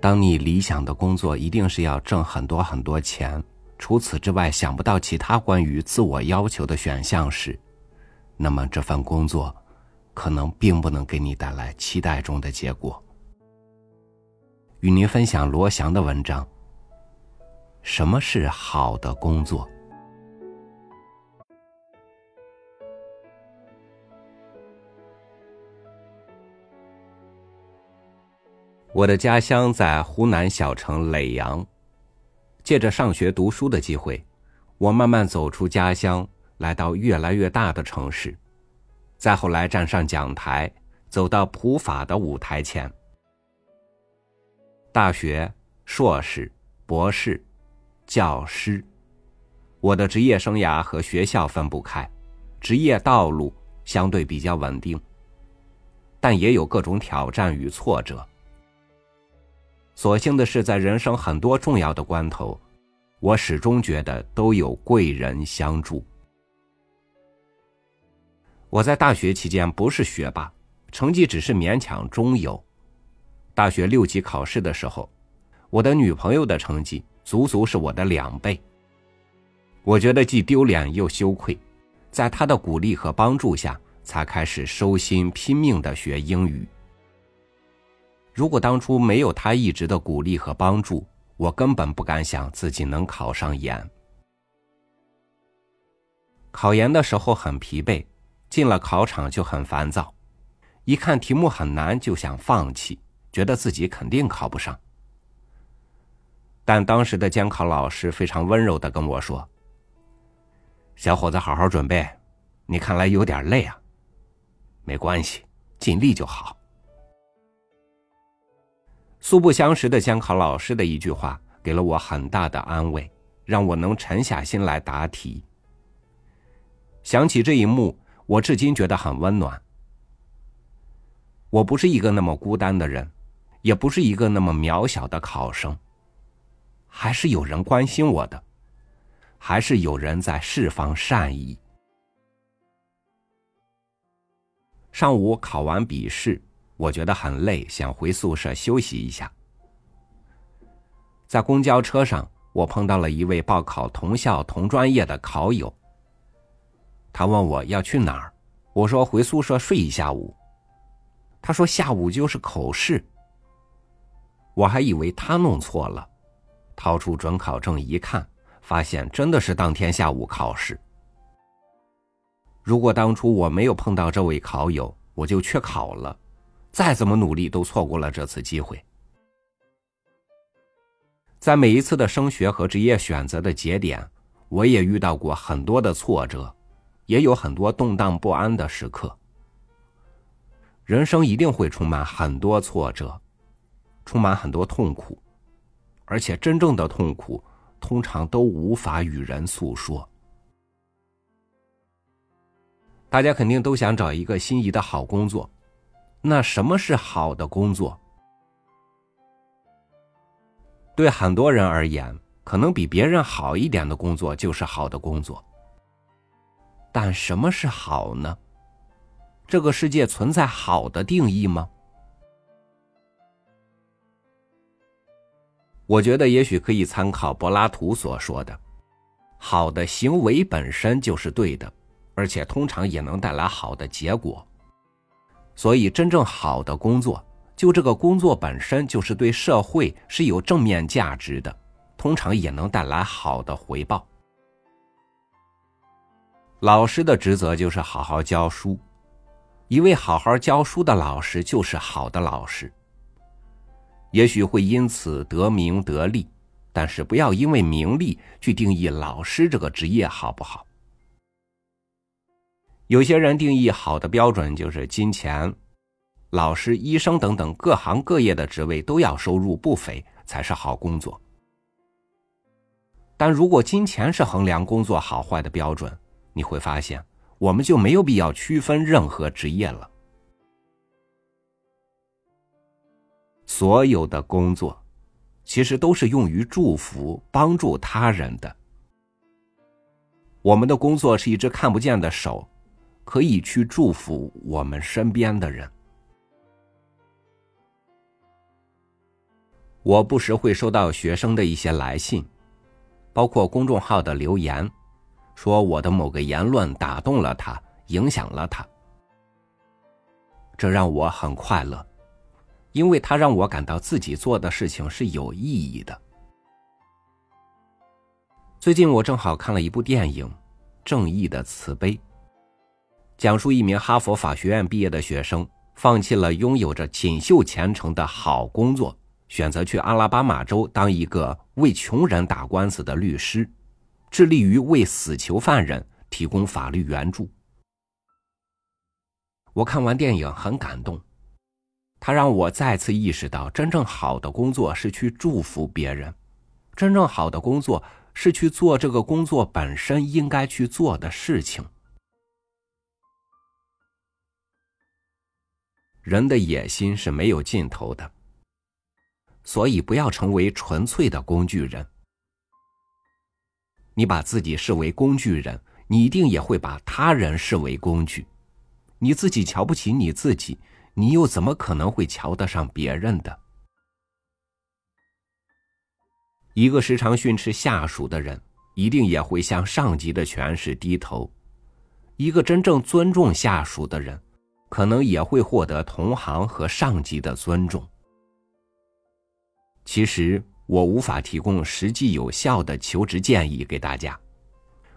当你理想的工作一定是要挣很多很多钱，除此之外想不到其他关于自我要求的选项时，那么这份工作可能并不能给你带来期待中的结果。与您分享罗翔的文章。什么是好的工作？我的家乡在湖南小城耒阳，借着上学读书的机会，我慢慢走出家乡，来到越来越大的城市，再后来站上讲台，走到普法的舞台前。大学、硕士、博士、教师，我的职业生涯和学校分不开，职业道路相对比较稳定，但也有各种挑战与挫折。所幸的是，在人生很多重要的关头，我始终觉得都有贵人相助。我在大学期间不是学霸，成绩只是勉强中游。大学六级考试的时候，我的女朋友的成绩足足是我的两倍。我觉得既丢脸又羞愧，在她的鼓励和帮助下，才开始收心拼命的学英语。如果当初没有他一直的鼓励和帮助，我根本不敢想自己能考上研。考研的时候很疲惫，进了考场就很烦躁，一看题目很难就想放弃，觉得自己肯定考不上。但当时的监考老师非常温柔的跟我说：“小伙子，好好准备，你看来有点累啊，没关系，尽力就好。”素不相识的监考老师的一句话，给了我很大的安慰，让我能沉下心来答题。想起这一幕，我至今觉得很温暖。我不是一个那么孤单的人，也不是一个那么渺小的考生，还是有人关心我的，还是有人在释放善意。上午考完笔试。我觉得很累，想回宿舍休息一下。在公交车上，我碰到了一位报考同校同专业的考友。他问我要去哪儿，我说回宿舍睡一下午。他说下午就是口试。我还以为他弄错了，掏出准考证一看，发现真的是当天下午考试。如果当初我没有碰到这位考友，我就缺考了。再怎么努力，都错过了这次机会。在每一次的升学和职业选择的节点，我也遇到过很多的挫折，也有很多动荡不安的时刻。人生一定会充满很多挫折，充满很多痛苦，而且真正的痛苦通常都无法与人诉说。大家肯定都想找一个心仪的好工作。那什么是好的工作？对很多人而言，可能比别人好一点的工作就是好的工作。但什么是好呢？这个世界存在好的定义吗？我觉得也许可以参考柏拉图所说的：“好的行为本身就是对的，而且通常也能带来好的结果。”所以，真正好的工作，就这个工作本身就是对社会是有正面价值的，通常也能带来好的回报。老师的职责就是好好教书，一位好好教书的老师就是好的老师。也许会因此得名得利，但是不要因为名利去定义老师这个职业好不好。有些人定义好的标准就是金钱，老师、医生等等各行各业的职位都要收入不菲才是好工作。但如果金钱是衡量工作好坏的标准，你会发现我们就没有必要区分任何职业了。所有的工作，其实都是用于祝福、帮助他人的。我们的工作是一只看不见的手。可以去祝福我们身边的人。我不时会收到学生的一些来信，包括公众号的留言，说我的某个言论打动了他，影响了他。这让我很快乐，因为他让我感到自己做的事情是有意义的。最近我正好看了一部电影《正义的慈悲》，讲述一名哈佛法学院毕业的学生放弃了拥有着锦绣前程的好工作。选择去阿拉巴马州当一个为穷人打官司的律师，致力于为死囚犯人提供法律援助。我看完电影很感动，他让我再次意识到，真正好的工作是去祝福别人，真正好的工作是去做这个工作本身应该去做的事情。人的野心是没有尽头的。所以，不要成为纯粹的工具人。你把自己视为工具人，你一定也会把他人视为工具。你自己瞧不起你自己，你又怎么可能会瞧得上别人的？一个时常训斥下属的人，一定也会向上级的权势低头；一个真正尊重下属的人，可能也会获得同行和上级的尊重。其实我无法提供实际有效的求职建议给大家，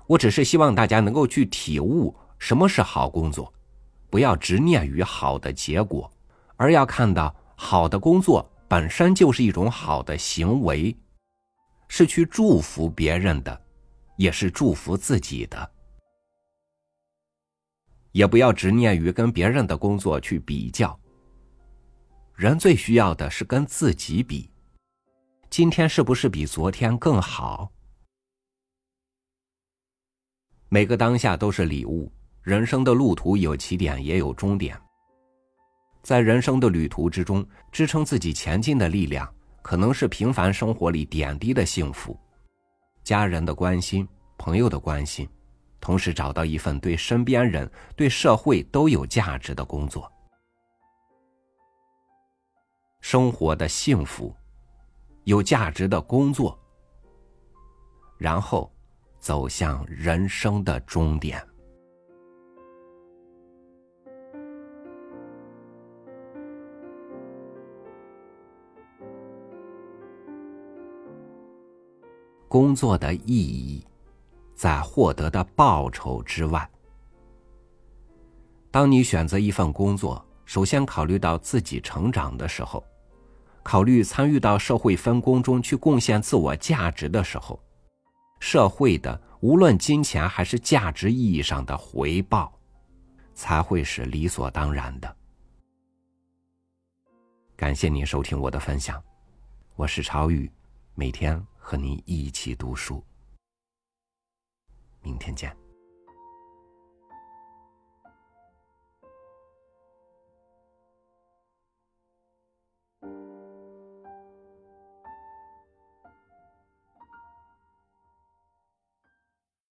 我只是希望大家能够去体悟什么是好工作，不要执念于好的结果，而要看到好的工作本身就是一种好的行为，是去祝福别人的，也是祝福自己的，也不要执念于跟别人的工作去比较。人最需要的是跟自己比。今天是不是比昨天更好？每个当下都是礼物。人生的路途有起点，也有终点。在人生的旅途之中，支撑自己前进的力量，可能是平凡生活里点滴的幸福，家人的关心，朋友的关心，同时找到一份对身边人、对社会都有价值的工作，生活的幸福。有价值的工作，然后走向人生的终点。工作的意义，在获得的报酬之外。当你选择一份工作，首先考虑到自己成长的时候。考虑参与到社会分工中去贡献自我价值的时候，社会的无论金钱还是价值意义上的回报，才会是理所当然的。感谢您收听我的分享，我是朝雨，每天和您一起读书。天见。